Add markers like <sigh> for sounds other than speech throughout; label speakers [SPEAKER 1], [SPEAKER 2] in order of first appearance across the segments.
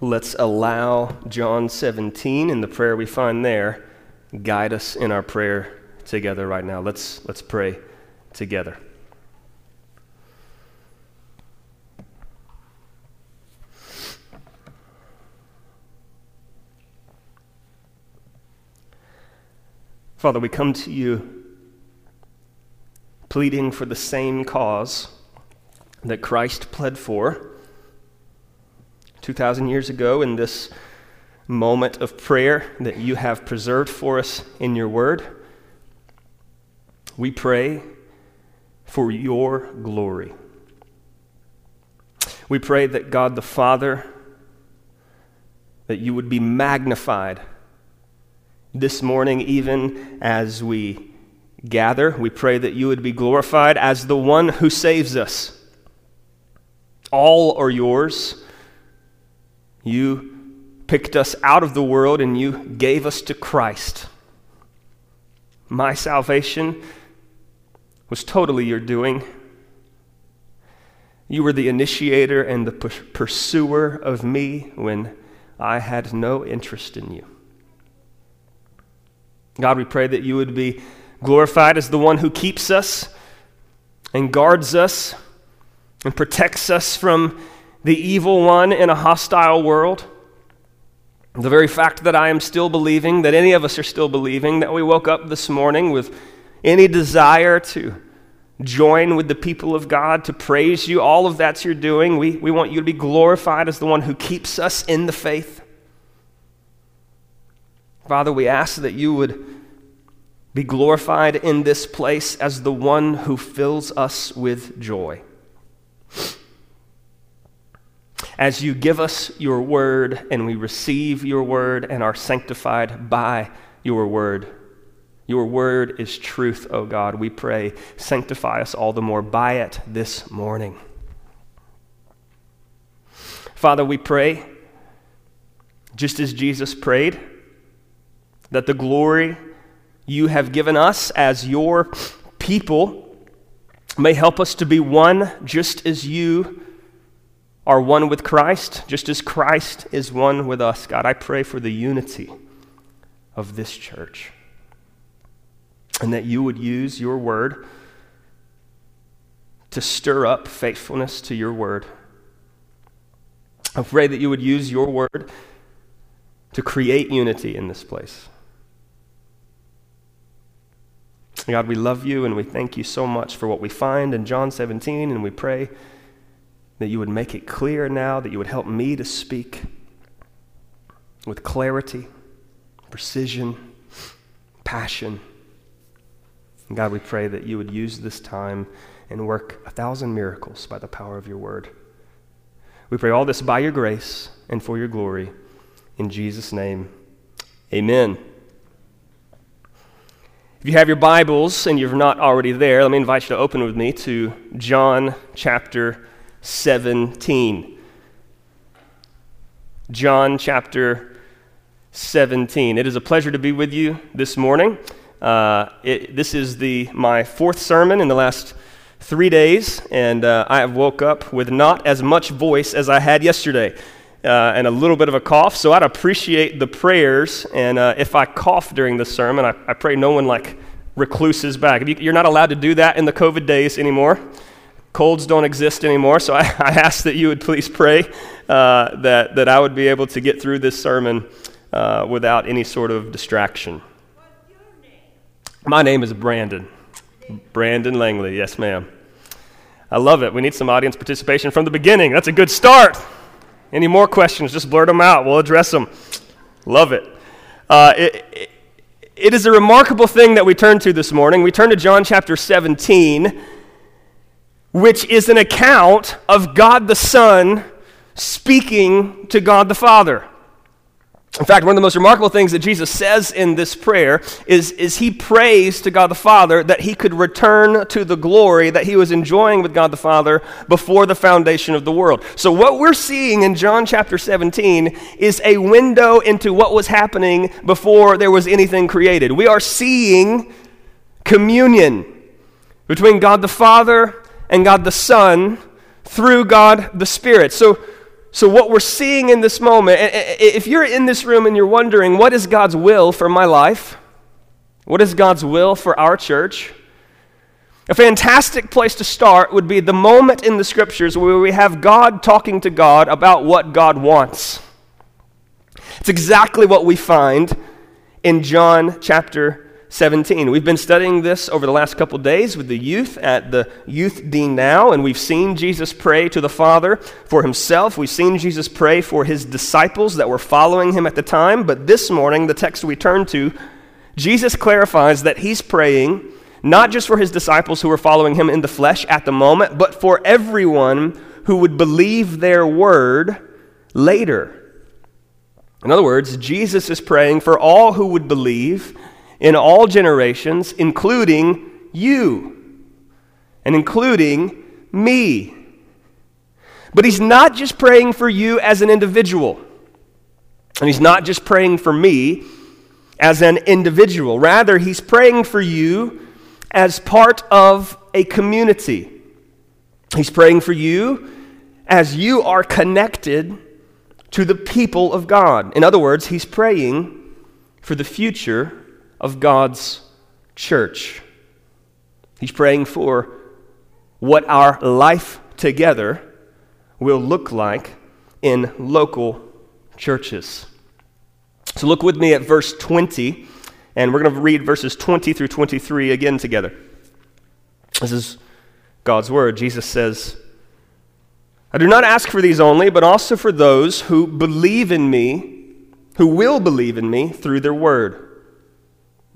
[SPEAKER 1] let's allow John 17 and the prayer we find there guide us in our prayer together right now. Let's, let's pray together. Father, we come to you pleading for the same cause that Christ pled for 2,000 years ago in this moment of prayer that you have preserved for us in your word. We pray for your glory. We pray that God the Father, that you would be magnified this morning, even as we gather, we pray that you would be glorified as the one who saves us. All are yours. You picked us out of the world and you gave us to Christ. My salvation was totally your doing. You were the initiator and the pursuer of me when I had no interest in you. God, we pray that you would be glorified as the one who keeps us and guards us and protects us from the evil one in a hostile world. The very fact that I am still believing, that any of us are still believing, that we woke up this morning with any desire to join with the people of God, to praise you, all of that's your doing. We, we want you to be glorified as the one who keeps us in the faith. Father, we ask that you would be glorified in this place as the one who fills us with joy. As you give us your word and we receive your word and are sanctified by your word. Your word is truth, O God. We pray, sanctify us all the more by it this morning. Father, we pray, just as Jesus prayed, that the glory you have given us as your people may help us to be one just as you are one with Christ, just as Christ is one with us. God, I pray for the unity of this church and that you would use your word to stir up faithfulness to your word. I pray that you would use your word to create unity in this place. God, we love you and we thank you so much for what we find in John 17, and we pray that you would make it clear now, that you would help me to speak with clarity, precision, passion. And God, we pray that you would use this time and work a thousand miracles by the power of your word. We pray all this by your grace and for your glory. In Jesus' name, amen. If you have your Bibles and you're not already there, let me invite you to open with me to John chapter 17. John chapter 17. It is a pleasure to be with you this morning. Uh, it, this is the, my fourth sermon in the last three days, and uh, I have woke up with not as much voice as I had yesterday uh, and a little bit of a cough. So I'd appreciate the prayers. And uh, if I cough during the sermon, I, I pray no one like recluses back. You, are not allowed to do that in the COVID days anymore. Colds don't exist anymore. So I, <laughs> I ask that you would please pray uh, that, that I would be able to get through this sermon uh, without any sort of distraction. My name is Brandon. Brandon Langley. Yes, ma'am. I love it. We need some audience participation from the beginning. That's a good start. Any more questions? Just blurt them out. We'll address them. Love it. Uh, it, it. It is a remarkable thing that we turn to this morning. We turn to John chapter 17, which is an account of God the Son speaking to God the Father. In fact, one of the most remarkable things that Jesus says in this prayer is, is he prays to God the Father that he could return to the glory that he was enjoying with God the Father before the foundation of the world. So, what we're seeing in John chapter 17 is a window into what was happening before there was anything created. We are seeing communion between God the Father and God the Son through God the Spirit. So, so, what we're seeing in this moment, if you're in this room and you're wondering, what is God's will for my life? What is God's will for our church? A fantastic place to start would be the moment in the scriptures where we have God talking to God about what God wants. It's exactly what we find in John chapter 17. We've been studying this over the last couple days with the youth at the Youth Dean Now, and we've seen Jesus pray to the Father for himself. We've seen Jesus pray for his disciples that were following him at the time. But this morning, the text we turn to, Jesus clarifies that he's praying not just for his disciples who were following him in the flesh at the moment, but for everyone who would believe their word later. In other words, Jesus is praying for all who would believe in all generations, including you and including me. But he's not just praying for you as an individual, and he's not just praying for me as an individual. Rather, he's praying for you as part of a community. He's praying for you as you are connected to the people of God. In other words, he's praying for the future of God's church. He's praying for what our life together will look like in local churches. So look with me at verse 20, and we're going to read verses 20 through 23 again together. This is God's word. Jesus says, I do not ask for these only, but also for those who believe in me, who will believe in me through their word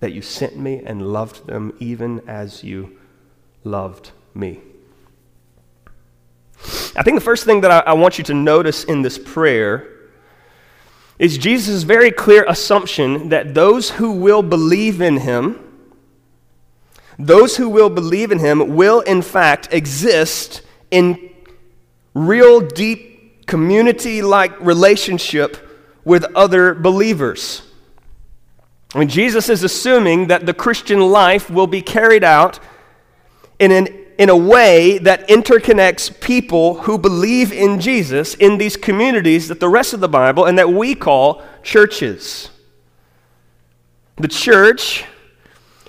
[SPEAKER 1] that you sent me and loved them even as you loved me. I think the first thing that I, I want you to notice in this prayer is Jesus' very clear assumption that those who will believe in him, those who will believe in him will in fact exist in real deep community like relationship with other believers. I mean, Jesus is assuming that the Christian life will be carried out in, an, in a way that interconnects people who believe in Jesus in these communities that the rest of the Bible and that we call churches. The church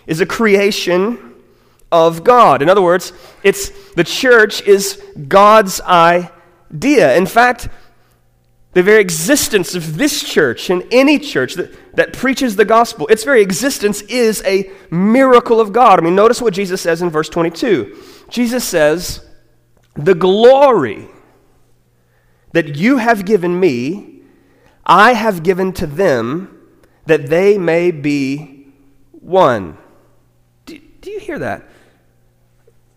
[SPEAKER 1] is a creation of God. In other words, it's the church is God's idea. In fact, the very existence of this church and any church that, that preaches the gospel, its very existence is a miracle of God. I mean, notice what Jesus says in verse 22. Jesus says, The glory that you have given me, I have given to them, that they may be one. Do, do you hear that?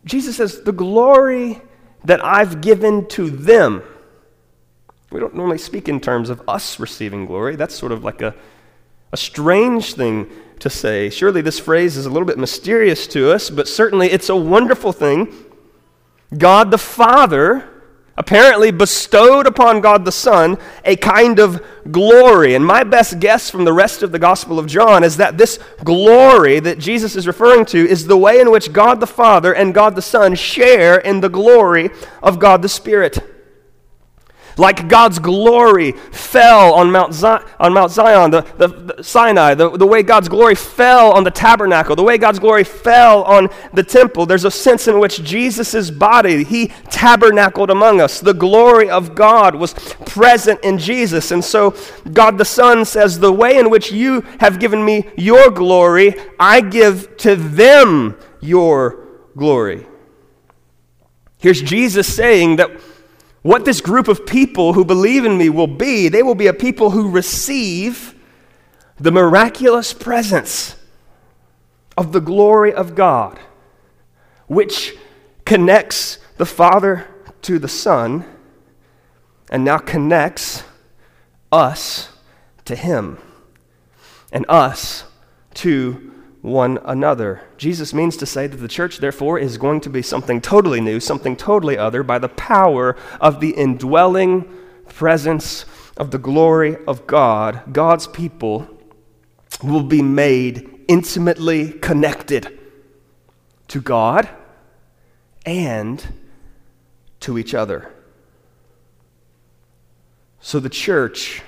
[SPEAKER 1] Jesus says, The glory that I've given to them. We don't normally speak in terms of us receiving glory. That's sort of like a, a strange thing to say. Surely this phrase is a little bit mysterious to us, but certainly it's a wonderful thing. God the Father apparently bestowed upon God the Son a kind of glory. And my best guess from the rest of the Gospel of John is that this glory that Jesus is referring to is the way in which God the Father and God the Son share in the glory of God the Spirit. Like God's glory fell on Mount, Zion, on Mount Zion, the, the, the Sinai, the, the way God's glory fell on the tabernacle, the way God's glory fell on the temple. There's a sense in which Jesus' body, he tabernacled among us. The glory of God was present in Jesus. And so God the Son says, The way in which you have given me your glory, I give to them your glory. Here's Jesus saying that what this group of people who believe in me will be, they will be a people who receive the miraculous presence of the glory of God, which connects the Father to the Son and now connects us to Him and us to one another. Jesus means to say that the church, therefore, is going to be something totally new, something totally other, by the power of the indwelling presence of the glory of God. God's people will be made intimately connected to God and to each other. So the church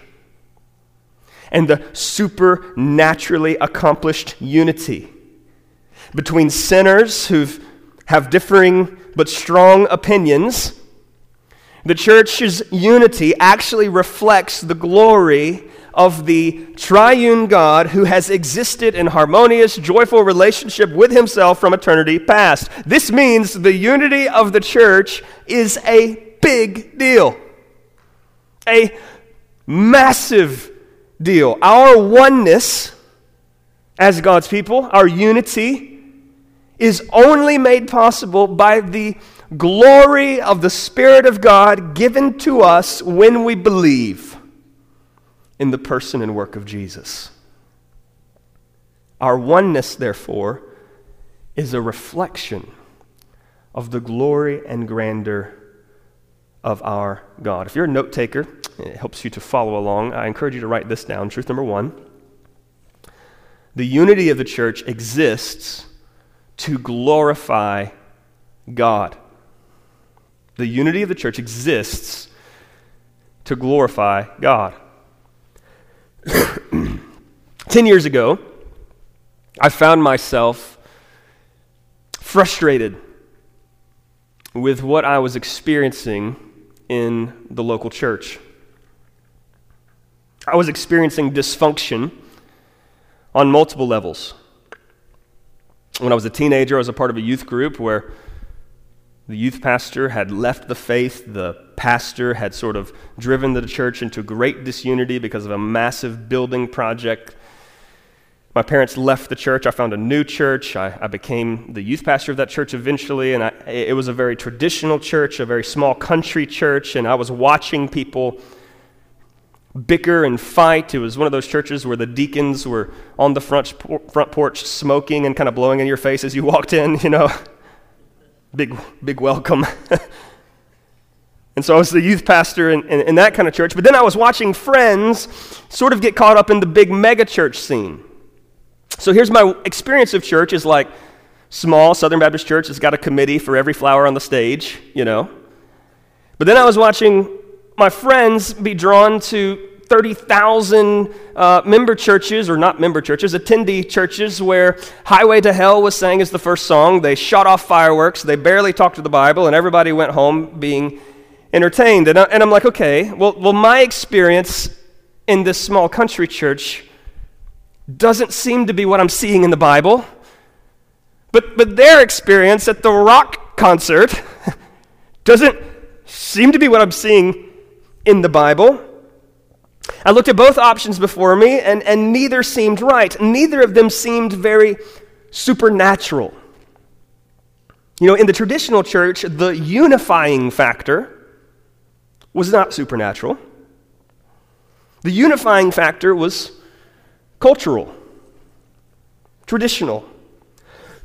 [SPEAKER 1] and the supernaturally accomplished unity between sinners who have differing but strong opinions. The church's unity actually reflects the glory of the triune God who has existed in harmonious, joyful relationship with himself from eternity past. This means the unity of the church is a big deal, a massive deal. Our oneness as God's people, our unity, is only made possible by the glory of the Spirit of God given to us when we believe in the person and work of Jesus. Our oneness, therefore, is a reflection of the glory and grandeur of our God. If you're a note taker, it helps you to follow along. I encourage you to write this down. Truth number one the unity of the church exists to glorify God. The unity of the church exists to glorify God. <clears throat> Ten years ago, I found myself frustrated with what I was experiencing in the local church. I was experiencing dysfunction on multiple levels. When I was a teenager, I was a part of a youth group where the youth pastor had left the faith. The pastor had sort of driven the church into great disunity because of a massive building project. My parents left the church. I found a new church. I, I became the youth pastor of that church eventually. And I, it was a very traditional church, a very small country church. And I was watching people bicker and fight. It was one of those churches where the deacons were on the front, front porch smoking and kind of blowing in your face as you walked in, you know <laughs> big, big welcome. <laughs> and so I was the youth pastor in, in, in, that kind of church. But then I was watching friends sort of get caught up in the big mega church scene. So here's my experience of church is like small Southern Baptist church It's got a committee for every flower on the stage, you know. But then I was watching my friends be drawn to 30,000 uh, member churches, or not member churches, attendee churches, where Highway to Hell was sang as the first song. They shot off fireworks, they barely talked to the Bible, and everybody went home being entertained. And, I, and I'm like, okay, well, well, my experience in this small country church doesn't seem to be what I'm seeing in the Bible. But, but their experience at the rock concert <laughs> doesn't seem to be what I'm seeing in the Bible. I looked at both options before me, and, and neither seemed right. Neither of them seemed very supernatural. You know, in the traditional church, the unifying factor was not supernatural. The unifying factor was cultural, traditional.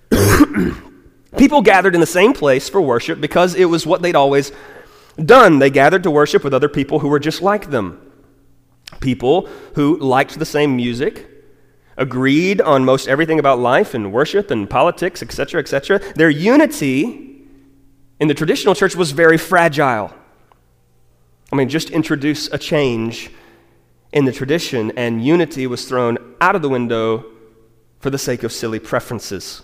[SPEAKER 1] <coughs> People gathered in the same place for worship because it was what they'd always done. They gathered to worship with other people who were just like them people who liked the same music, agreed on most everything about life and worship and politics, etc., etc. Their unity in the traditional church was very fragile. I mean, just introduce a change in the tradition, and unity was thrown out of the window for the sake of silly preferences.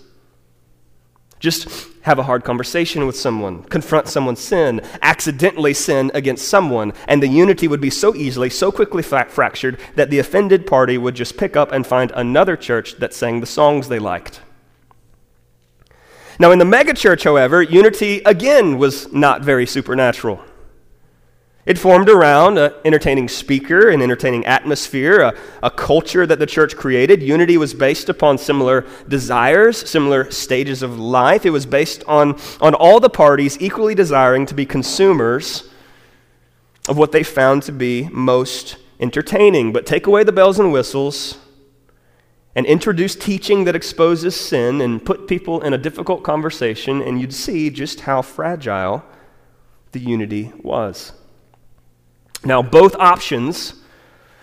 [SPEAKER 1] Just have a hard conversation with someone, confront someone's sin, accidentally sin against someone, and the unity would be so easily, so quickly fa- fractured that the offended party would just pick up and find another church that sang the songs they liked. Now, in the megachurch, however, unity again was not very supernatural. It formed around an entertaining speaker, an entertaining atmosphere, a, a, culture that the church created. Unity was based upon similar desires, similar stages of life. It was based on, on all the parties equally desiring to be consumers of what they found to be most entertaining, but take away the bells and whistles and introduce teaching that exposes sin and put people in a difficult conversation, and you'd see just how fragile the unity was. Now, both options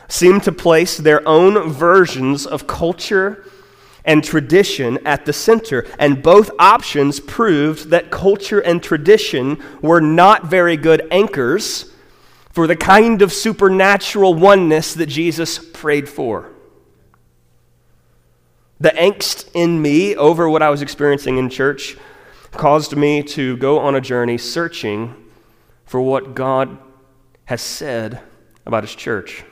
[SPEAKER 1] seem to place their own versions of culture and tradition at the center, and both options proved that culture and tradition were not very good anchors for the kind of supernatural oneness that Jesus prayed for. The angst in me over what I was experiencing in church caused me to go on a journey searching for what God has said about His church.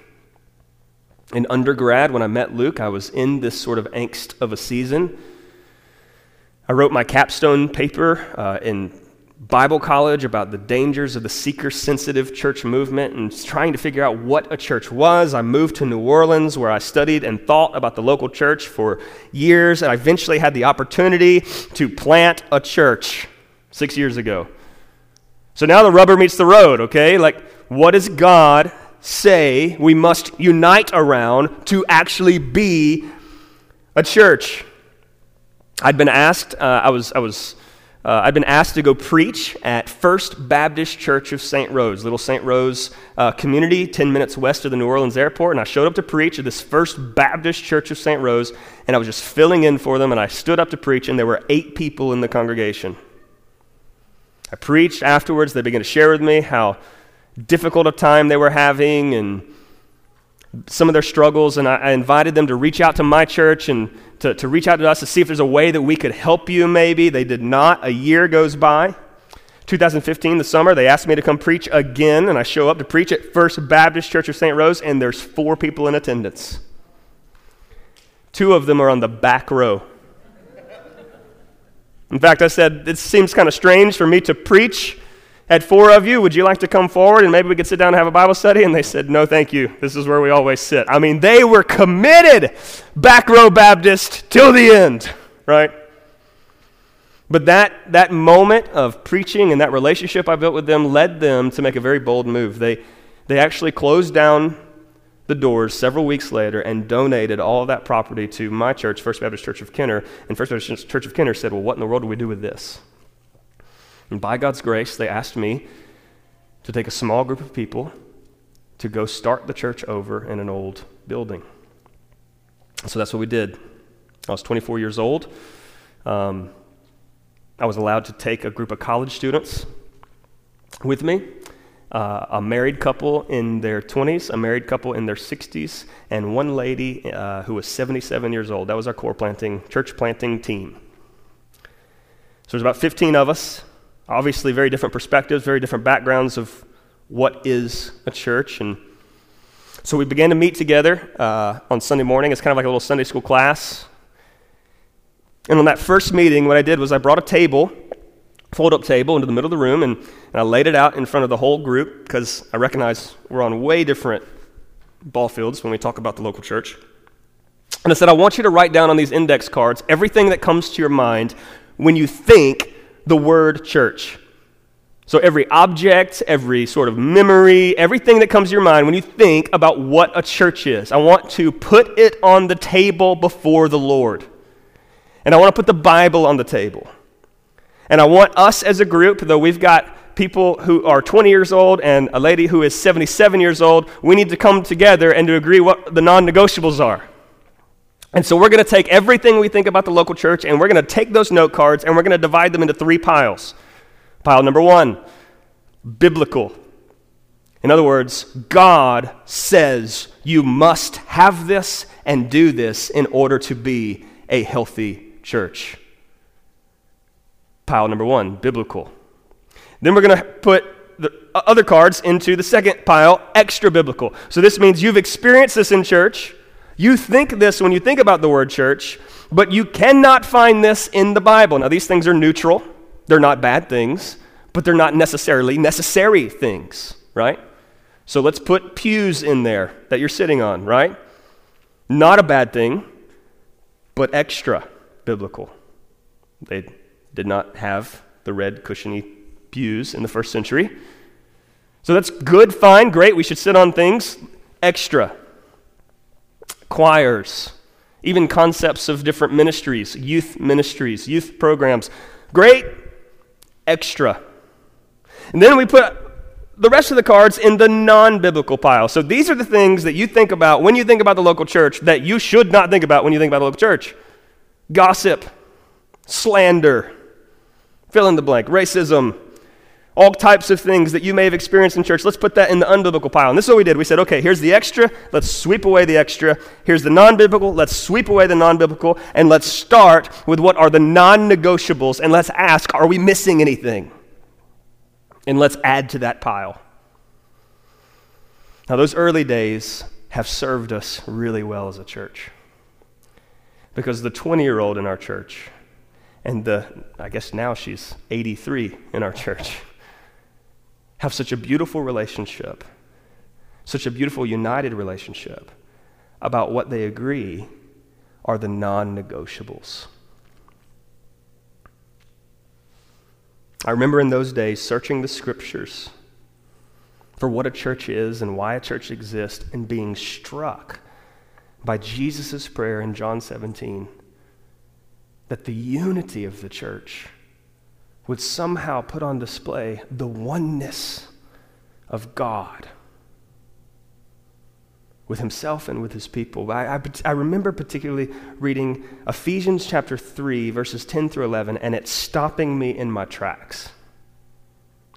[SPEAKER 1] In undergrad, when I met Luke, I was in this sort of angst of a season. I wrote my capstone paper uh, in Bible college about the dangers of the seeker sensitive church movement and trying to figure out what a church was. I moved to New Orleans where I studied and thought about the local church for years, and I eventually had the opportunity to plant a church six years ago. So now the rubber meets the road, okay? Like, what does God say we must unite around to actually be a church? I'd been asked, uh, I was, I was uh, I'd been asked to go preach at First Baptist Church of St. Rose, little St. Rose uh, community, 10 minutes west of the New Orleans airport. And I showed up to preach at this First Baptist Church of St. Rose, and I was just filling in for them. And I stood up to preach, and there were eight people in the congregation. I preached afterwards. They began to share with me how difficult a time they were having and some of their struggles. And I, I invited them to reach out to my church and to, to reach out to us to see if there's a way that we could help you, maybe. They did not. A year goes by. 2015, the summer, they asked me to come preach again, and I show up to preach at First Baptist Church of St. Rose, and there's four people in attendance. Two of them are on the back row. In fact, I said, it seems kind of strange for me to preach had four of you, would you like to come forward and maybe we could sit down and have a Bible study? And they said, no, thank you. This is where we always sit. I mean, they were committed, back row Baptist, till the end, right? But that, that moment of preaching and that relationship I built with them led them to make a very bold move. They, they actually closed down the doors several weeks later and donated all of that property to my church, First Baptist Church of Kenner. And First Baptist Church of Kenner said, Well, what in the world do we do with this? And by God's grace, they asked me to take a small group of people to go start the church over in an old building. So that's what we did. I was 24 years old. Um, I was allowed to take a group of college students with me. Uh, a married couple in their 20s, a married couple in their 60s, and one lady uh, who was 77 years old. That was our core planting, church planting team. So there's about 15 of us. Obviously, very different perspectives, very different backgrounds of what is a church. And so we began to meet together uh, on Sunday morning. It's kind of like a little Sunday school class. And on that first meeting, what I did was I brought a table, fold up table, into the middle of the room, and, and I laid it out in front of the whole group because I recognize we're on way different ball fields when we talk about the local church. And I said, I want you to write down on these index cards everything that comes to your mind when you think the word church. So, every object, every sort of memory, everything that comes to your mind when you think about what a church is, I want to put it on the table before the Lord. And I want to put the Bible on the table. And I want us as a group, though we've got people who are 20 years old and a lady who is 77 years old, we need to come together and to agree what the non negotiables are. And so we're going to take everything we think about the local church and we're going to take those note cards and we're going to divide them into three piles. Pile number one, biblical. In other words, God says you must have this and do this in order to be a healthy church. Pile number one, biblical. Then we're going to put the uh, other cards into the second pile, extra biblical. So this means you've experienced this in church you think this when you think about the word church, but you cannot find this in the Bible. Now, these things are neutral, they're not bad things, but they're not necessarily necessary things, right? So let's put pews in there that you're sitting on, right? Not a bad thing, but extra biblical. They did not have the red, cushiony pews in the first century. So that's good, fine, great. We should sit on things extra. Choirs, even concepts of different ministries, youth ministries, youth programs. Great, extra. And then we put the rest of the cards in the non biblical pile. So these are the things that you think about when you think about the local church that you should not think about when you think about the local church gossip, slander, fill in the blank, racism, all types of things that you may have experienced in church. Let's put that in the unbiblical pile. And this is what we did. We said, okay, here's the extra. Let's sweep away the extra. Here's the non biblical. Let's sweep away the non biblical. And let's start with what are the non negotiables. And let's ask, are we missing anything? and let's add to that pile. Now, those early days have served us really well as a church. Because the 20 year old in our church, and the, I guess now she's 83 in our church, have such a beautiful relationship, such a beautiful united relationship about what they agree are the non negotiables. I remember in those days searching the scriptures for what a church is and why a church exists and being struck by Jesus' prayer in John 17 that the unity of the church would somehow put on display the oneness of God with himself and with his people. I, I, I, remember particularly reading Ephesians chapter 3, verses 10 through 11, and it stopping me in my tracks.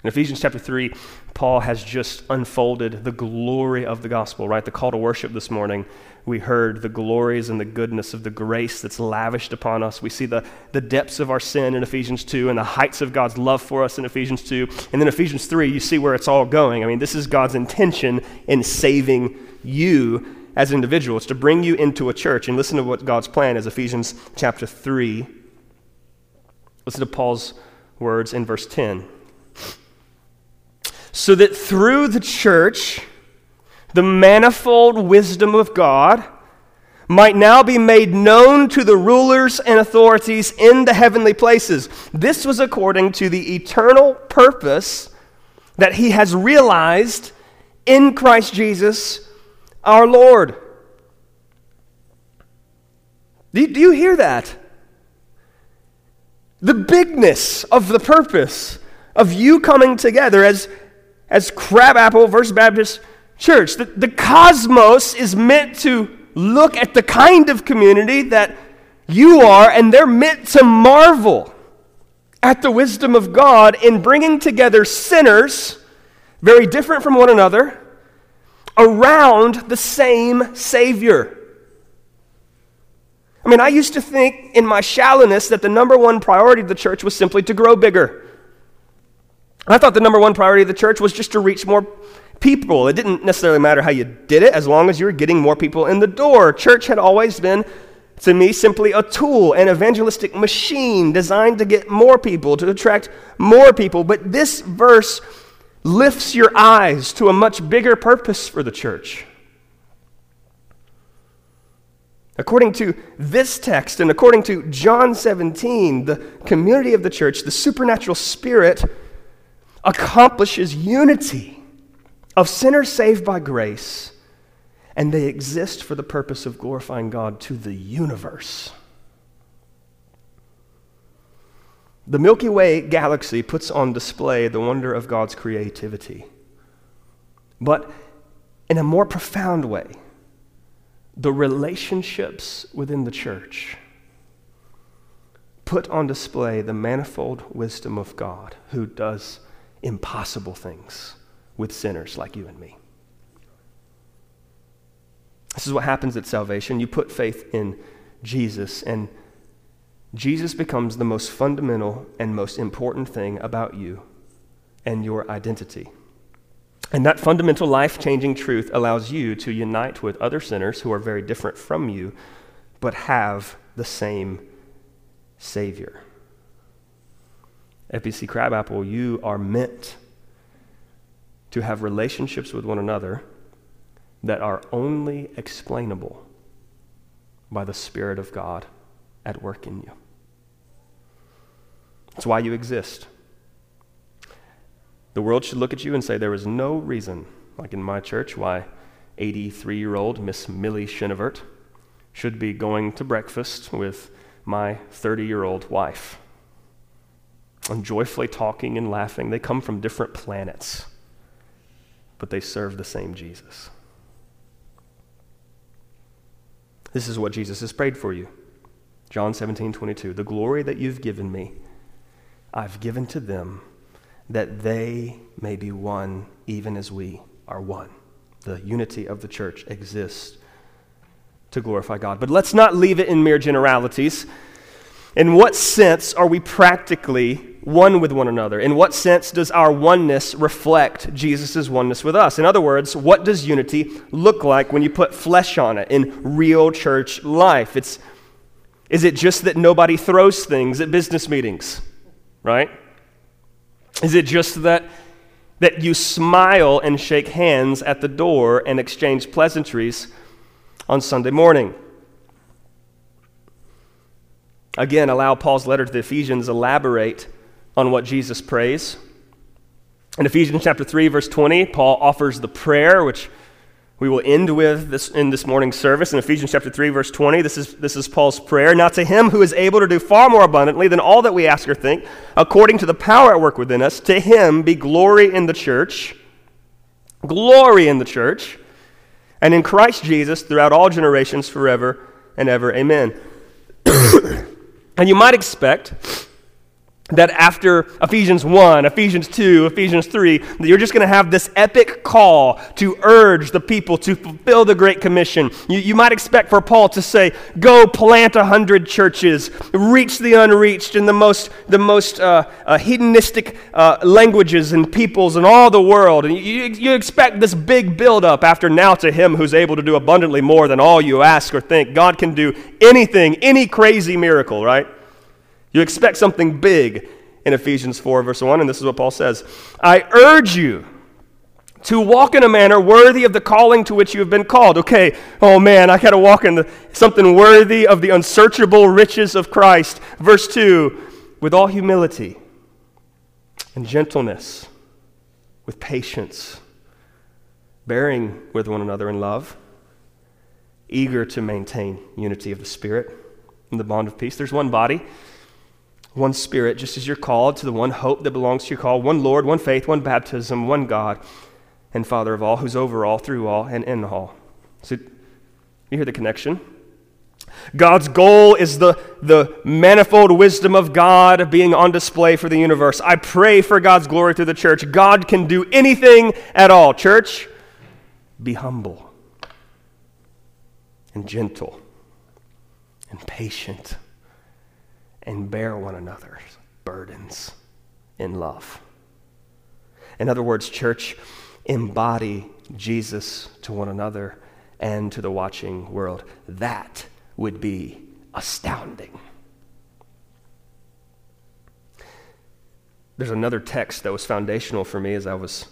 [SPEAKER 1] In Ephesians chapter 3, Paul has just unfolded the glory of the gospel, right? The call to worship this morning, we heard the glories and the goodness of the grace that's lavished upon us. We see the, the depths of our sin in Ephesians 2 and the heights of God's love for us in Ephesians 2. And then Ephesians 3, you see where it's all going. I mean, this is God's intention in saving you as an individual. It's to bring you into a church. And listen to what God's plan is Ephesians chapter 3. Listen to Paul's words in verse 10. So that through the church, the manifold wisdom of God might now be made known to the rulers and authorities in the heavenly places. This was according to the eternal purpose that he has realized in Christ Jesus our Lord. Do you, hear that? The bigness of the purpose of you coming together as, as Crabapple First Baptist Church. The, the cosmos is meant to look at the kind of community that you are, and they're meant to marvel at the wisdom of God in bringing together sinners, very different from one another around the same Savior. I mean, I used to think in my shallowness that the number one priority of the church was simply to grow bigger. I thought the number one priority of the church was just to reach more people. It didn't necessarily matter how you did it as long as you were getting more people in the door. Church had always been, to me, simply a tool, an evangelistic machine designed to get more people, to attract more people. But this verse lifts your eyes to a much bigger purpose for the church. According to this text and according to John 17, the community of the church, the supernatural spirit, accomplishes unity of sinners saved by grace, and they exist for the purpose of glorifying God to the universe. The Milky Way galaxy puts on display the wonder of God's creativity. But in a more profound way, the relationships within the church put on display the manifold wisdom of God who does impossible things with sinners like you and me. This is what happens at salvation. You put faith in Jesus, and Jesus becomes the most fundamental and most important thing about you and your identity. And that fundamental life changing truth allows you to unite with other sinners who are very different from you, but have the same Savior. FBC Crabapple, you are meant to have relationships with one another that are only explainable by the Spirit of God at work in you. It's why you exist. The world should look at you and say, There is no reason, like in my church, why 83 year old Miss Millie Shinevert should be going to breakfast with my 30 year old wife and joyfully talking and laughing. They come from different planets, but they serve the same Jesus. This is what Jesus has prayed for you. John 17, 22. The glory that you've given me, I've given to them that they may be one, even as we are one. The unity of the church exists to glorify God. But let's not leave it in mere generalities. In what sense are we practically one with one another? In what sense does our oneness reflect Jesus' oneness with us? In other words, what does unity look like when you put flesh on it in real church life? It's, is it just that nobody throws things at business meetings, right? Is it just that, that you smile and shake hands at the door and exchange pleasantries on Sunday morning? Again, allow Paul's letter to the Ephesians elaborate on what Jesus prays. In Ephesians chapter 3 verse 20, Paul offers the prayer which we will end with this in this morning's service in Ephesians chapter 3 verse 20. This is this is Paul's prayer. Now to him who is able to do far more abundantly than all that we ask or think, according to the power at work within us, to him be glory in the church, glory in the church, and in Christ Jesus throughout all generations forever and ever. Amen. <coughs> And you might expect that after Ephesians 1, Ephesians 2, Ephesians 3, that you're just going to have this epic call to urge the people to fulfill the Great Commission. You, you might expect for Paul to say, go plant a hundred churches, reach the unreached in the most, the most uh, uh, hedonistic uh, languages and peoples in all the world. And you, you expect this big buildup after now to him who's able to do abundantly more than all you ask or think. God can do anything, any crazy miracle, right? You expect something big in Ephesians 4, verse 1, and this is what Paul says I urge you to walk in a manner worthy of the calling to which you have been called. Okay, oh man, I got to walk in the, something worthy of the unsearchable riches of Christ. Verse 2 with all humility and gentleness, with patience, bearing with one another in love, eager to maintain unity of the Spirit in the bond of peace. There's one body one Spirit, just as you're called to the one hope that belongs to your call, one Lord, one faith, one baptism, one God and Father of all, who's over all, through all, and in all. So you hear the connection? God's goal is the, the manifold wisdom of God being on display for the universe. I pray for God's glory through the church. God can do anything at all. Church, be humble and gentle and patient and bear one another's burdens in love. In other words, church, embody Jesus to one another and to the watching world. That would be astounding. There's another text that was foundational for me as I was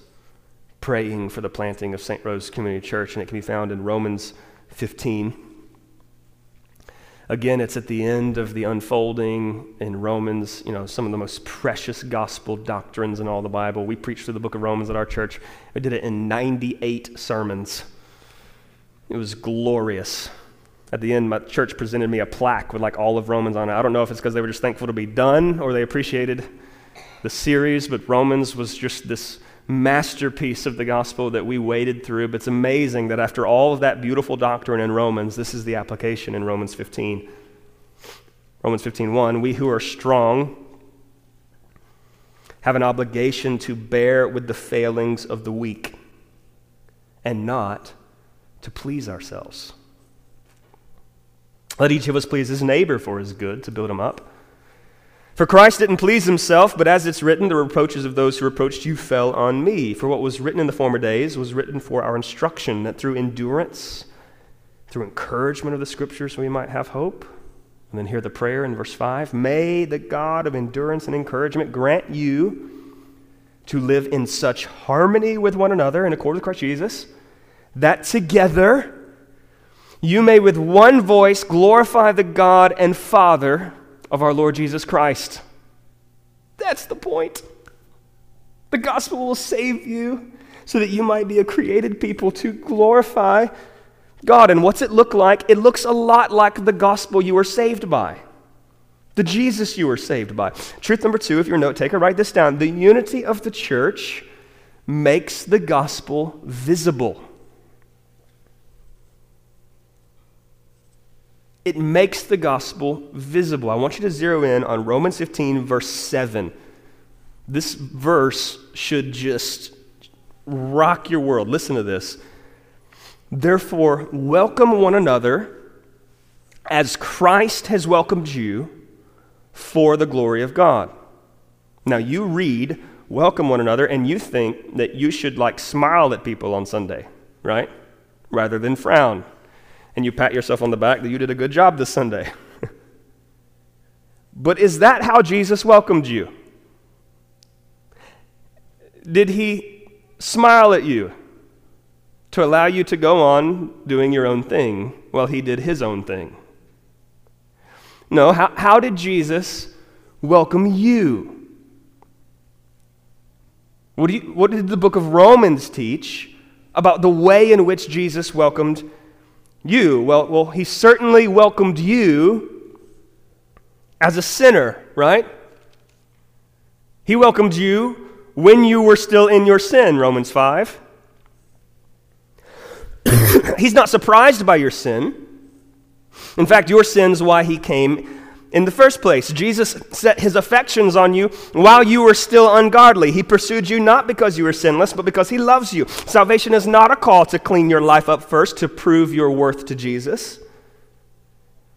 [SPEAKER 1] praying for the planting of St. Rose Community Church, and it can be found in Romans 15. Again, it's at the end of the unfolding in Romans, you know, some of the most precious gospel doctrines in all the Bible. We preached through the book of Romans at our church. We did it in 98 sermons. It was glorious. At the end, my church presented me a plaque with like all of Romans on it. I don't know if it's because they were just thankful to be done or they appreciated the series, but Romans was just this masterpiece of the gospel that we waded through. But it's amazing that after all of that beautiful doctrine in Romans, this is the application in Romans 15. Romans 15:1, we who are strong have an obligation to bear with the failings of the weak and not to please ourselves. Let each of us please his neighbor for his good to build him up. For Christ didn't please himself, but as it's written, the reproaches of those who reproached you fell on me. For what was written in the former days was written for our instruction, that through endurance, through encouragement of the scriptures, we might have hope. And then hear the prayer in verse 5 May the God of endurance and encouragement grant you to live in such harmony with one another in accord with Christ Jesus, that together you may with one voice glorify the God and Father of our Lord Jesus Christ. That's the point. The gospel will save you. so that you might be a created people to glorify God. And what's it look like? It looks a lot like the gospel you were saved by, the Jesus you were saved by. Truth number two, if you're a note taker, write this down. The unity of the church makes the gospel visible. It makes the gospel visible. I want you to zero in on Romans 15, verse 7. This verse should just rock your world. Listen to this. Therefore, welcome one another as Christ has welcomed you for the glory of God. Now, you read, welcome one another, and you think that you should like smile at people on Sunday, right? Rather than frown. And you pat yourself on the back that you did a good job this Sunday. <laughs> but is that how Jesus welcomed you? Did he smile at you to allow you to go on doing your own thing while he did his own thing? No, how, how did Jesus welcome you? What, you, what did the book of Romans teach about the way in which Jesus welcomed you? Well, well, he certainly welcomed you as a sinner, right? He welcomed you when you were still in your sin, Romans 5. <coughs> He's not surprised by your sin. In fact, your sin's why he came in the first place. Jesus set his affections on you while you were still ungodly. He pursued you not because you were sinless, but because he loves you. Salvation is not a call to clean your life up first to prove your worth to Jesus.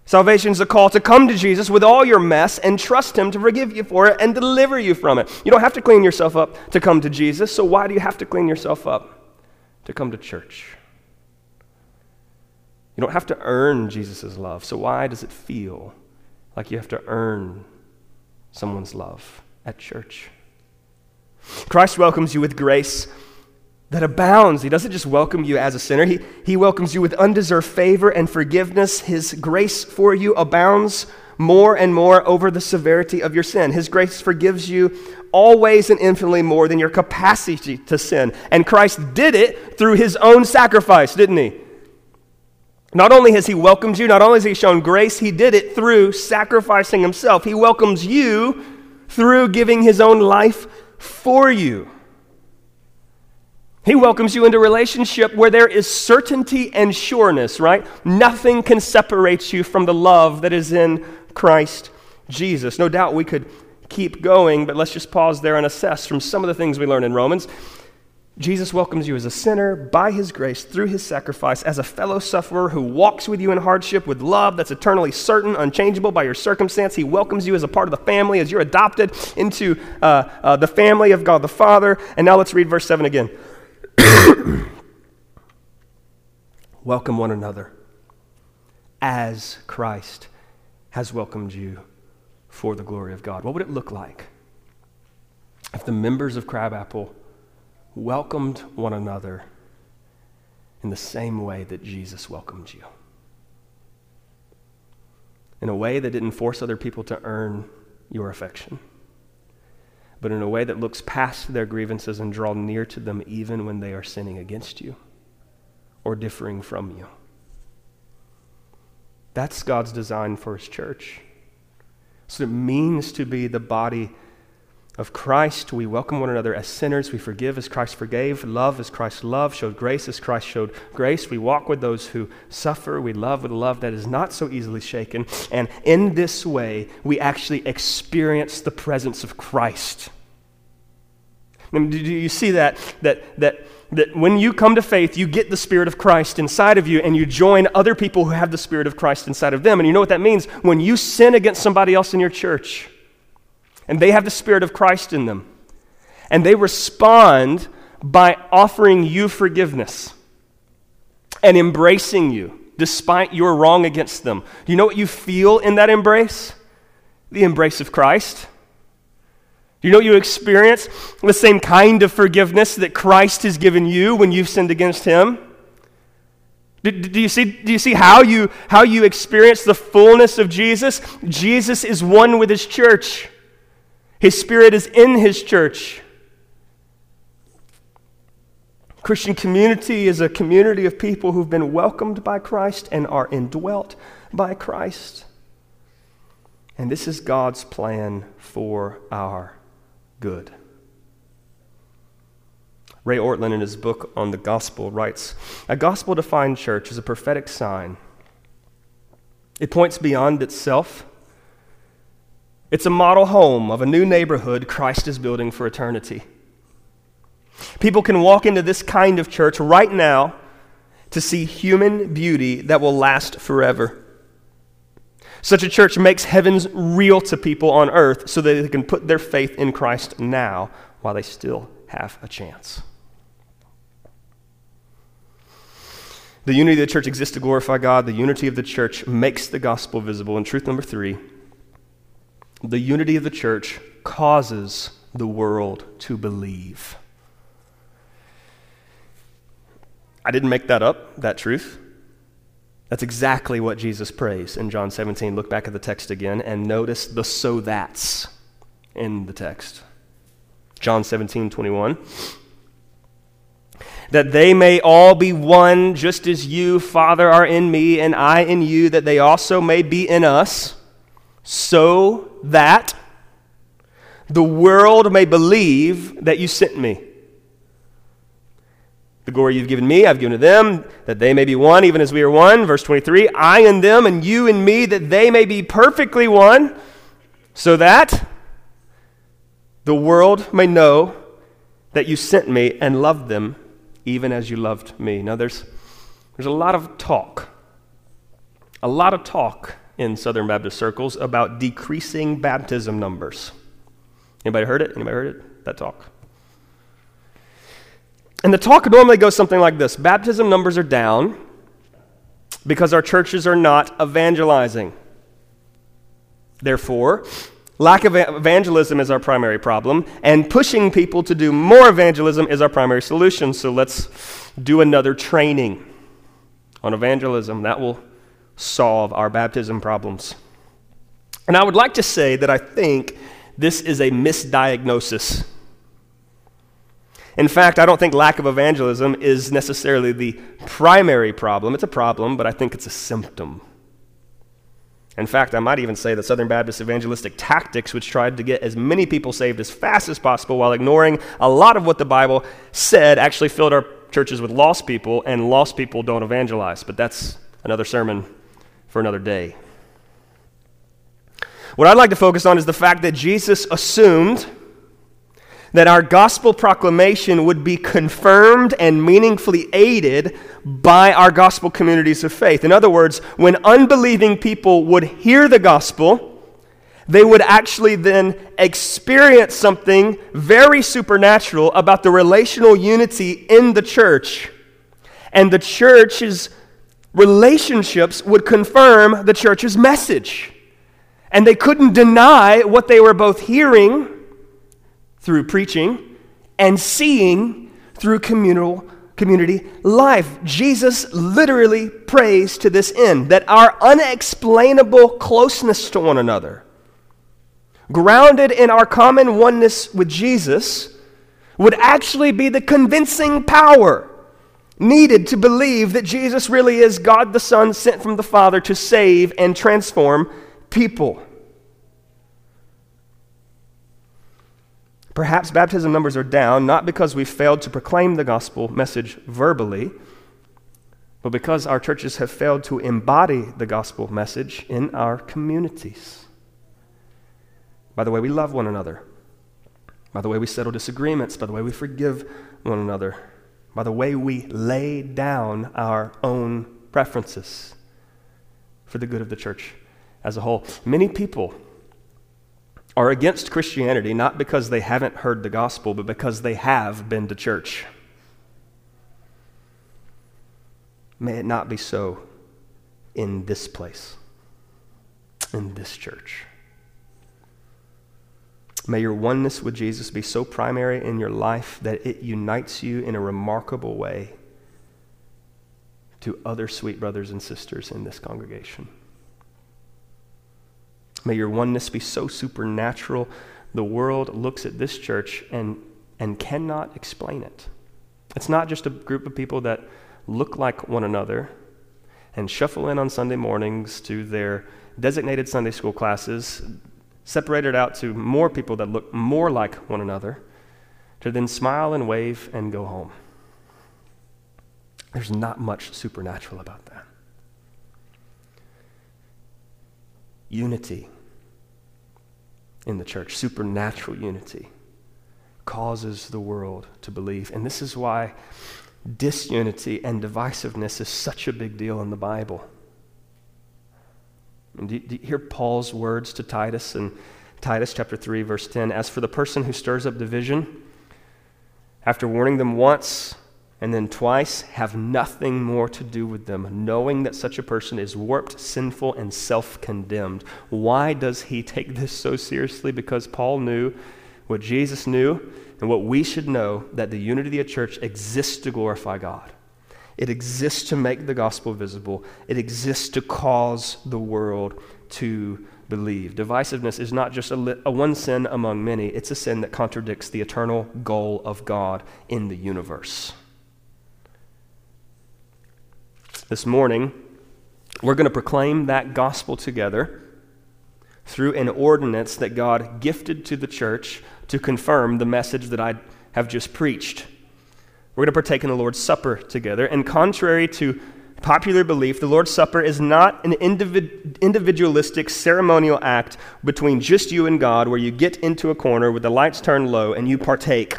[SPEAKER 1] Salvation is a call to come to Jesus with all your mess and trust Him to forgive you for it and deliver you from it. You don't have to clean yourself up to come to Jesus, so why do you have to clean yourself up to come to church? You don't have to earn Jesus' love, so why does it feel like you have to earn someone's love at church? Christ welcomes you with grace that abounds. He doesn't just welcome you as a sinner, he, he welcomes you with undeserved favor and forgiveness. His grace for you abounds more and more over the severity of your sin. His grace forgives you always and infinitely more than your capacity to sin. And Christ did it through his own sacrifice, didn't he? Not only has he welcomed you, not only has he shown grace, he did it through sacrificing himself. He welcomes you through giving his own life for you. He welcomes you into a relationship where there is certainty and sureness, right? Nothing can separate you from the love that is in Christ Jesus. No doubt we could keep going, but let's just pause there and assess from some of the things we learn in Romans. Jesus welcomes you as a sinner by his grace through his sacrifice, as a fellow sufferer who walks with you in hardship with love that's eternally certain, unchangeable by your circumstance. He welcomes you as a part of the family, as you're adopted into uh, uh, the family of God the Father. And now let's read verse 7 again. <coughs> Welcome one another as Christ has welcomed you for the glory of God. What would it look like if the members of Crabapple welcomed one another in the same way that Jesus welcomed you? In a way that didn't force other people to earn your affection but in a way that looks past their grievances and draw near to them even when they are sinning against you or differing from you. That's God's design for his church. So it means to be the body of Christ. We welcome one another as sinners. We forgive as Christ forgave. Love as Christ loved. Showed grace as Christ showed grace. We walk with those who suffer. We love with a love that is not so easily shaken. And in this way, we actually experience the presence of Christ do you see that? That, that, that when you come to faith, you get the Spirit of Christ inside of you and you join other people who have the Spirit of Christ inside of them. And you know what that means? When you sin against somebody else in your church and they have the Spirit of Christ in them and they respond by offering you forgiveness and embracing you despite your wrong against them. Do you know what you feel in that embrace? The embrace of Christ. Do you know what you experience the same kind of forgiveness that Christ has given you when you've sinned against him? Do, do, you see, do you see how you, how you experience the fullness of Jesus? Jesus is one with his church. His spirit is in his church. Christian community is a community of people who've been welcomed by Christ and are indwelt by Christ. And this is God's plan for our good. Ray Ortlund, in his book on the gospel, writes A gospel defined church is a prophetic sign. It points beyond itself. It's a model home of a new neighborhood Christ is building for eternity. People can walk into this kind of church right now to see human beauty that will last forever. Such a church makes heavens real to people on earth so that they can put their faith in Christ now while they still have a chance. The unity of the church exists to glorify God. The unity of the church makes the gospel visible. And truth number three the unity of the church causes the world to believe. I didn't make that up, that truth. That's exactly what Jesus prays in John 17. Look back at the text again and notice the so that's in the text. John 17, 21. That they may all be one, just as you, Father, are in me, and I in you, that they also may be in us, so that the world may believe that you sent me. The glory you've given me, I've given to them, that they may be one, even as we are one. Verse 23 I and them, and you and me, that they may be perfectly one, so that the world may know that you sent me and loved them, even as you loved me. Now, there's, there's a lot of talk, a lot of talk in Southern Baptist circles about decreasing baptism numbers. Anybody heard it? Anybody heard it? That talk? And the talk normally goes something like this Baptism numbers are down because our churches are not evangelizing. Therefore, lack of evangelism is our primary problem, and pushing people to do more evangelism is our primary solution. So let's do another training on evangelism. That will solve our baptism problems. And I would like to say that I think this is a misdiagnosis in fact, I don't think lack of evangelism is necessarily the primary problem. It's a problem, but I think it's a symptom. In fact, I might even say that Southern Baptist evangelistic tactics, which tried to get as many people saved as fast as possible while ignoring a lot of what the Bible said, actually filled our churches with lost people, and lost people don't evangelize. But that's another sermon for another day. What I'd like to focus on is the fact that Jesus assumed that our gospel proclamation would be confirmed and meaningfully aided by our gospel communities of faith. In other words, when unbelieving people would hear the gospel, they would actually then experience something very supernatural about the relational unity in the church. And the church's relationships would confirm the church's message. And they couldn't deny what they were both hearing through preaching and seeing through communal community life. Jesus literally prays to this end that our unexplainable closeness to one another, grounded in our common oneness with Jesus, would actually be the convincing power needed to believe that Jesus really is God the Son sent from the Father to save and transform people. Perhaps baptism numbers are down not because we failed to proclaim the gospel message verbally, but because our churches have failed to embody the gospel message in our communities. By the way we love one another, by the way we settle disagreements, by the way we forgive one another, by the way we lay down our own preferences for the good of the church as a whole. Many people are against Christianity not because they haven't heard the gospel, but because they have been to church. May it not be so in this place, in this church. May your oneness with Jesus be so primary in your life that it unites you in a remarkable way to other sweet brothers and sisters in this congregation. May your oneness be so supernatural, the world looks at this church and, and cannot explain it. It's not just a group of people that look like one another and shuffle in on Sunday mornings to their designated Sunday school classes, separated out to more people that look more like one another, to then smile and wave and go home. There's not much supernatural about that. Unity in the church, supernatural unity, causes the world to believe. And this is why disunity and divisiveness is such a big deal in the Bible. And do, do you hear Paul's words to Titus in Titus chapter 3, verse 10? As for the person who stirs up division, after warning them once and then twice, have nothing more to do with them, knowing that such a person is warped, sinful, and self condemned. Why does he take this so seriously? Because Paul knew what Jesus knew and what we should know that the unity of the church exists to glorify God. It exists to make the gospel visible. It exists to cause the world to believe. Divisiveness is not just a, li- a, one sin among many, it's a sin that contradicts the eternal goal of God in the universe. This morning, we're going to proclaim that gospel together through an ordinance that God gifted to the church to confirm the message that I have just preached. We're going to partake in the Lord's Supper together. And contrary to popular belief, the Lord's Supper is not an individ- individualistic ceremonial act between just you and God where you get into a corner with the lights turned low and you partake.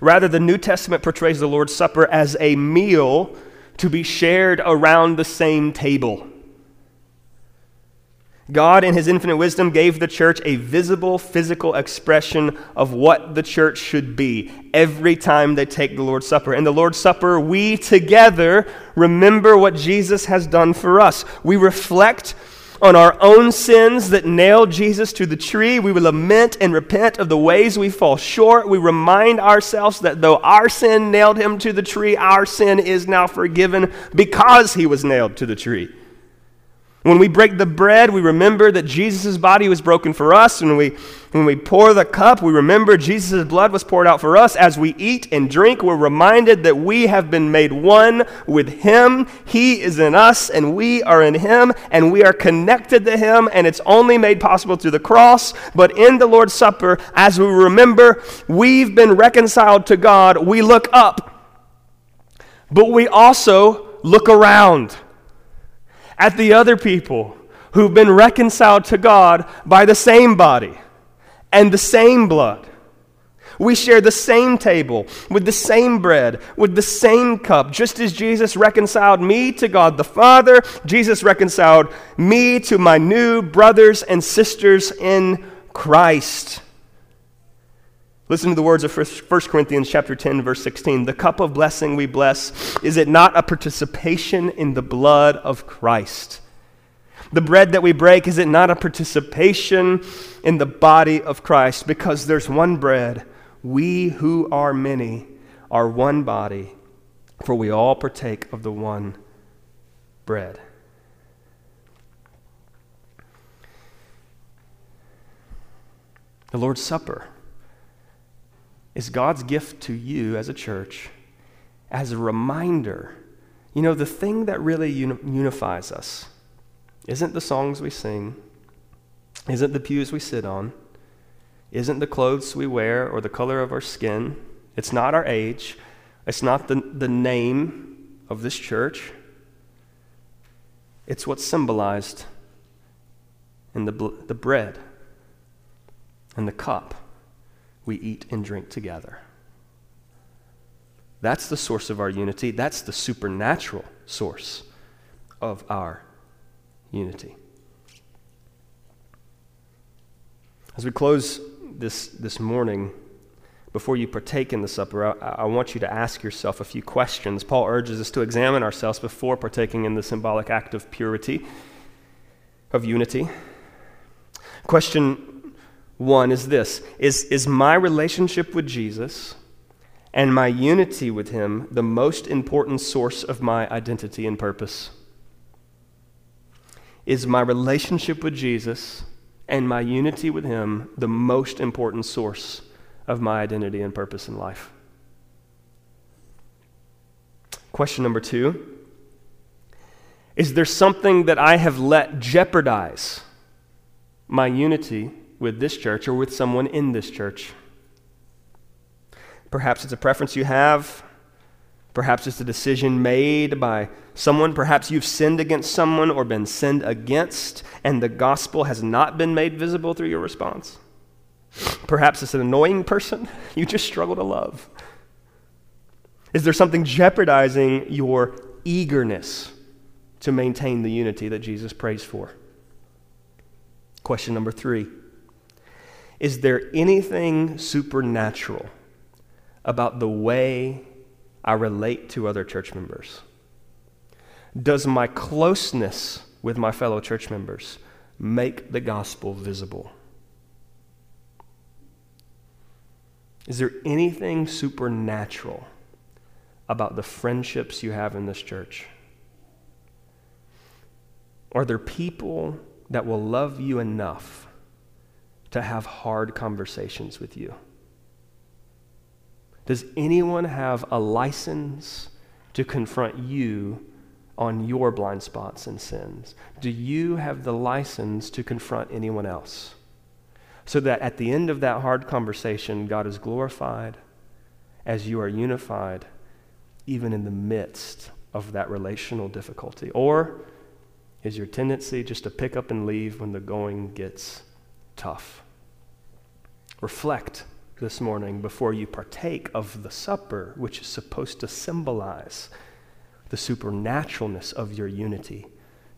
[SPEAKER 1] Rather, the New Testament portrays the Lord's Supper as a meal to be shared around the same table. God, in His infinite wisdom, gave the church a visible physical expression of what the church should be every time they take the Lord's Supper. In the Lord's Supper, we together remember what Jesus has done for us. We reflect on our own sins that nailed Jesus to the tree. We lament and repent of the ways we fall short. We remind ourselves that though our sin nailed him to the tree, our sin is now forgiven because he was nailed to the tree. When we break the bread, we remember that Jesus' body was broken for us. When we, when we pour the cup, we remember Jesus' blood was poured out for us. As we eat and drink, we're reminded that we have been made one with Him. He is in us, and we are in Him, and we are connected to Him, and it's only made possible through the cross. But in the Lord's Supper, as we remember we've been reconciled to God, we look up. But we also look around at the other people who've been reconciled to God by the same body and the same blood. We share the same table with the same bread, with the same cup. Just as Jesus reconciled me to God the Father, Jesus reconciled me to my new brothers and sisters in Christ. Listen to the words of 1 Corinthians chapter 10 verse 16. The cup of blessing we bless, is it not a participation in the blood of Christ? The bread that we break, is it not a participation in the body of Christ? Because there's one bread. We who are many are one body, for we all partake of the one bread. The Lord's Supper is God's gift to you as a church as a reminder. You know, the thing that really uni- unifies us isn't the songs we sing, isn't the pews we sit on, isn't the clothes we wear or the color of our skin, it's not our age, it's not the, the name of this church. It's what's symbolized in the, the bread and the cup we eat and drink together. That's the source of our unity. That's the supernatural source of our unity. As we close this, this morning, before you partake in the supper, I, I, want you to ask yourself a few questions. Paul urges us to examine ourselves before partaking in the symbolic act of purity, of unity. Question one is this is, is my relationship with Jesus and my unity with Him the most important source of my identity and purpose? Is my relationship with Jesus and my unity with Him the most important source of my identity and purpose in life? Question number two Is there something that I have let jeopardize my unity with this church or with someone in this church? Perhaps it's a preference you have. Perhaps it's a decision made by someone. Perhaps you've sinned against someone or been sinned against, and the gospel has not been made visible through your response. Perhaps it's an annoying person <laughs> you just struggle to love. Is there something jeopardizing your eagerness to maintain the unity that Jesus prays for? Question number three Is there anything supernatural about the way I relate to other church members? Does my closeness with my fellow church members make the gospel visible? Is there anything supernatural about the friendships you have in this church? Are there people that will love you enough to have hard conversations with you? Does anyone have a license to confront you on your blind spots and sins? Do you have the license to confront anyone else? So that at the end of that hard conversation, God is glorified as you are unified, even in the midst of that relational difficulty? Or is your tendency just to pick up and leave when the going gets tough? Reflect this morning before you partake of the supper, which is supposed to symbolize the supernaturalness of your unity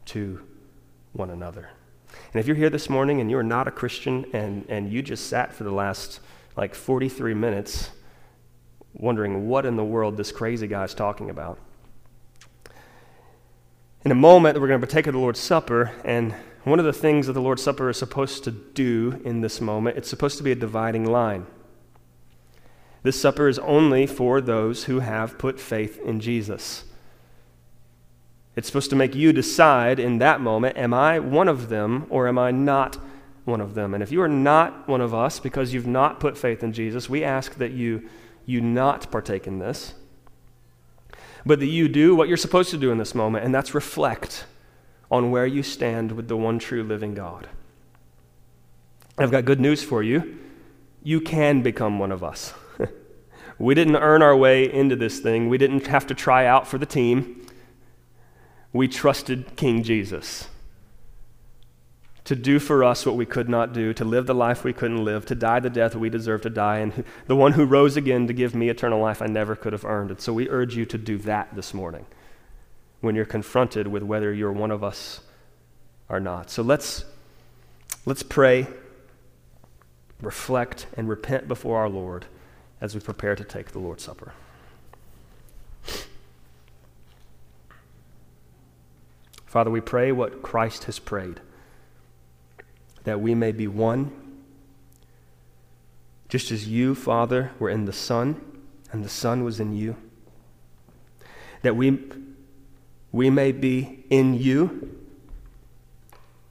[SPEAKER 1] to one another. And if you're here this morning and you're not a Christian and, and you just sat for the last like 43 minutes wondering what in the world this crazy guy is talking about, in a moment we're going to partake of the Lord's Supper, and one of the things that the Lord's Supper is supposed to do in this moment, it's supposed to be a dividing line. This supper is only for those who have put faith in Jesus. It's supposed to make you decide in that moment am I one of them or am I not one of them? And if you are not one of us because you've not put faith in Jesus, we ask that you, you not partake in this, but that you do what you're supposed to do in this moment, and that's reflect on where you stand with the one true living God. I've got good news for you. You can become one of us. <laughs> We didn't earn our way into this thing, we didn't have to try out for the team. We trusted King Jesus to do for us what we could not do, to live the life we couldn't live, to die the death we deserve to die, and <laughs> the one who rose again to give me eternal life I never could have earned. And so we urge you to do that this morning when you're confronted with whether you're one of us or not. So let's, let's pray, reflect, and repent before our Lord as we prepare to take the Lord's Supper. Father, we pray what Christ has prayed that we may be one, just as you, Father, were in the Son, and the Son was in you. That we, we may be in you,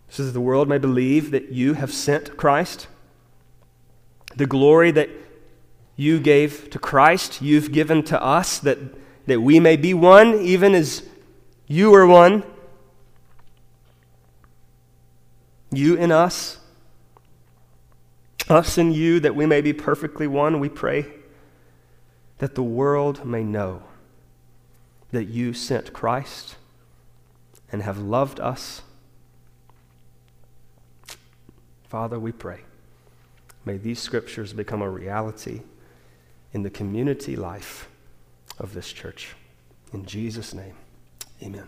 [SPEAKER 1] so that the world may believe that you have sent Christ. The glory that you gave to Christ, you've given to us, that, that we may be one, even as you are one. You in us, us in you, that we may be perfectly one, we pray that the world may know that you sent Christ and have loved us. Father, we pray. May these scriptures become a reality in the community life of this church. In Jesus' name, amen.